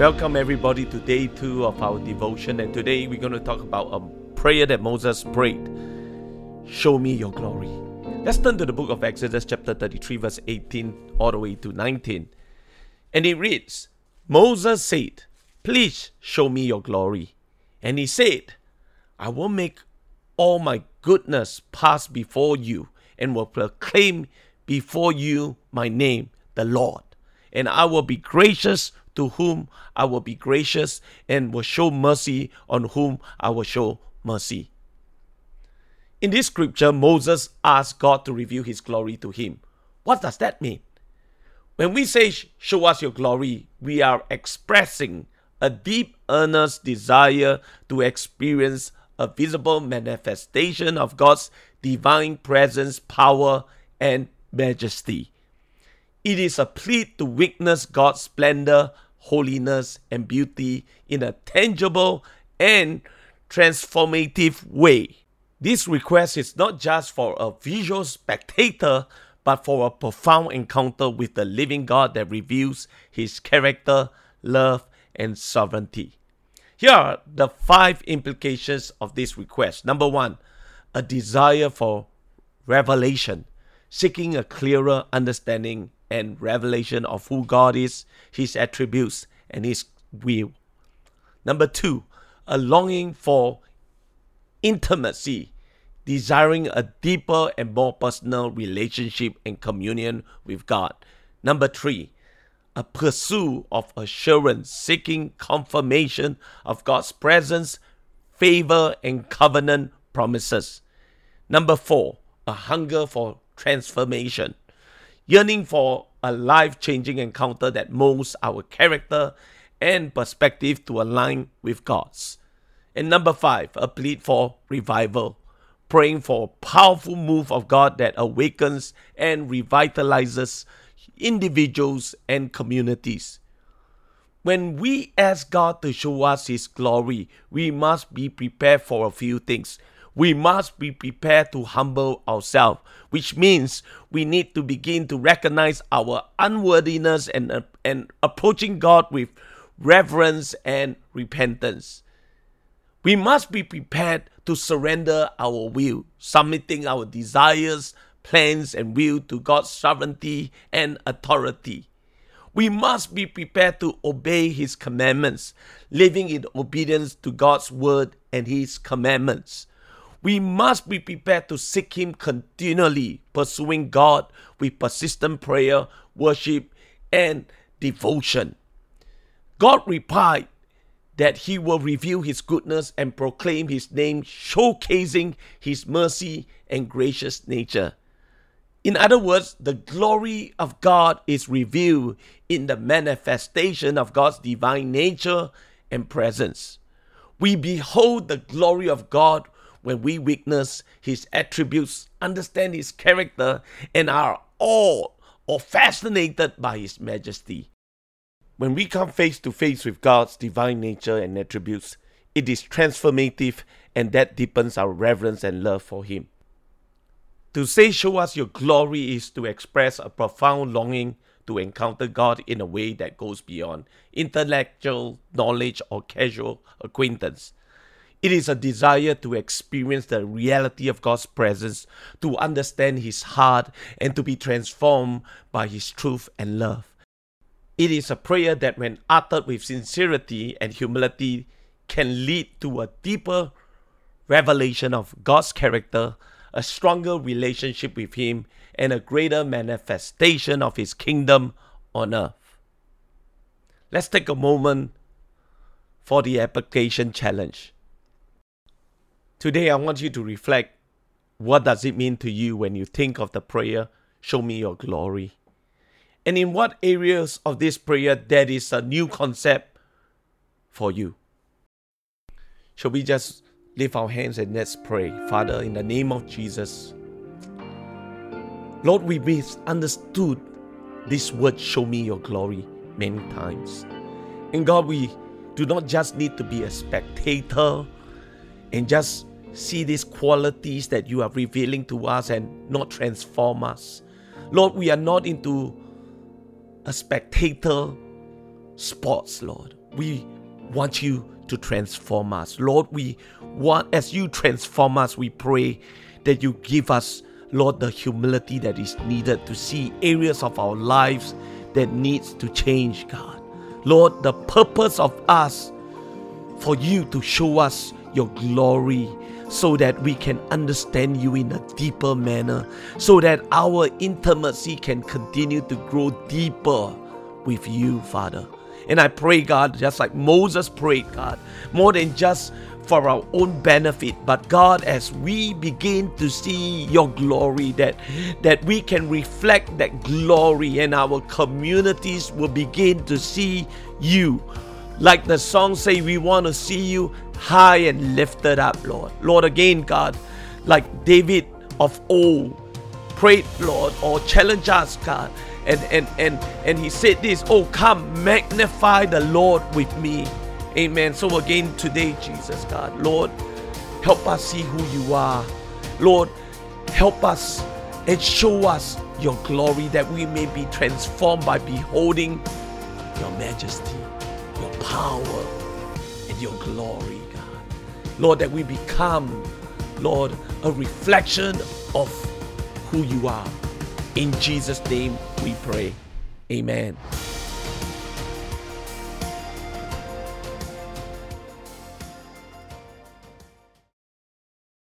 Welcome, everybody, to day two of our devotion. And today we're going to talk about a prayer that Moses prayed Show me your glory. Let's turn to the book of Exodus, chapter 33, verse 18 all the way to 19. And it reads Moses said, Please show me your glory. And he said, I will make all my goodness pass before you and will proclaim before you my name, the Lord. And I will be gracious to whom I will be gracious and will show mercy on whom I will show mercy. In this scripture, Moses asked God to reveal his glory to him. What does that mean? When we say, Show us your glory, we are expressing a deep, earnest desire to experience a visible manifestation of God's divine presence, power, and majesty. It is a plea to witness God's splendor, holiness, and beauty in a tangible and transformative way. This request is not just for a visual spectator, but for a profound encounter with the living God that reveals his character, love, and sovereignty. Here are the five implications of this request. Number one, a desire for revelation, seeking a clearer understanding and revelation of who God is, His attributes, and His will. Number two, a longing for intimacy, desiring a deeper and more personal relationship and communion with God. Number three, a pursuit of assurance, seeking confirmation of God's presence, favor, and covenant promises. Number four, a hunger for transformation, yearning for a life changing encounter that molds our character and perspective to align with God's. And number five, a plea for revival, praying for a powerful move of God that awakens and revitalizes individuals and communities. When we ask God to show us His glory, we must be prepared for a few things we must be prepared to humble ourselves, which means we need to begin to recognize our unworthiness and, uh, and approaching God with reverence and repentance. We must be prepared to surrender our will, submitting our desires, plans, and will to God's sovereignty and authority. We must be prepared to obey His commandments, living in obedience to God's word and His commandments. We must be prepared to seek Him continually, pursuing God with persistent prayer, worship, and devotion. God replied that He will reveal His goodness and proclaim His name, showcasing His mercy and gracious nature. In other words, the glory of God is revealed in the manifestation of God's divine nature and presence. We behold the glory of God when we witness his attributes, understand his character, and are awed or fascinated by his majesty. When we come face to face with God's divine nature and attributes, it is transformative and that deepens our reverence and love for him. To say, Show us your glory, is to express a profound longing to encounter God in a way that goes beyond intellectual knowledge or casual acquaintance. It is a desire to experience the reality of God's presence, to understand His heart, and to be transformed by His truth and love. It is a prayer that, when uttered with sincerity and humility, can lead to a deeper revelation of God's character, a stronger relationship with Him, and a greater manifestation of His kingdom on earth. Let's take a moment for the application challenge. Today I want you to reflect what does it mean to you when you think of the prayer, show me your glory? And in what areas of this prayer that is a new concept for you? Shall we just lift our hands and let's pray? Father, in the name of Jesus, Lord, we misunderstood this word, show me your glory, many times. And God, we do not just need to be a spectator and just see these qualities that you are revealing to us and not transform us. Lord, we are not into a spectator sports, Lord. we want you to transform us. Lord, we want, as you transform us, we pray that you give us, Lord, the humility that is needed to see areas of our lives that needs to change, God. Lord, the purpose of us for you to show us your glory so that we can understand you in a deeper manner, so that our intimacy can continue to grow deeper with you, Father. And I pray, God, just like Moses prayed, God, more than just for our own benefit, but God, as we begin to see your glory, that that we can reflect that glory, and our communities will begin to see you. Like the song say, we want to see you high and lifted up, Lord. Lord, again, God, like David of old prayed, Lord, or challenge us, God. And, and, and, and he said this, Oh, come, magnify the Lord with me. Amen. So again, today, Jesus, God, Lord, help us see who you are. Lord, help us and show us your glory that we may be transformed by beholding your majesty, your power, and your glory. God. Lord, that we become, Lord, a reflection of who you are. In Jesus' name we pray. Amen.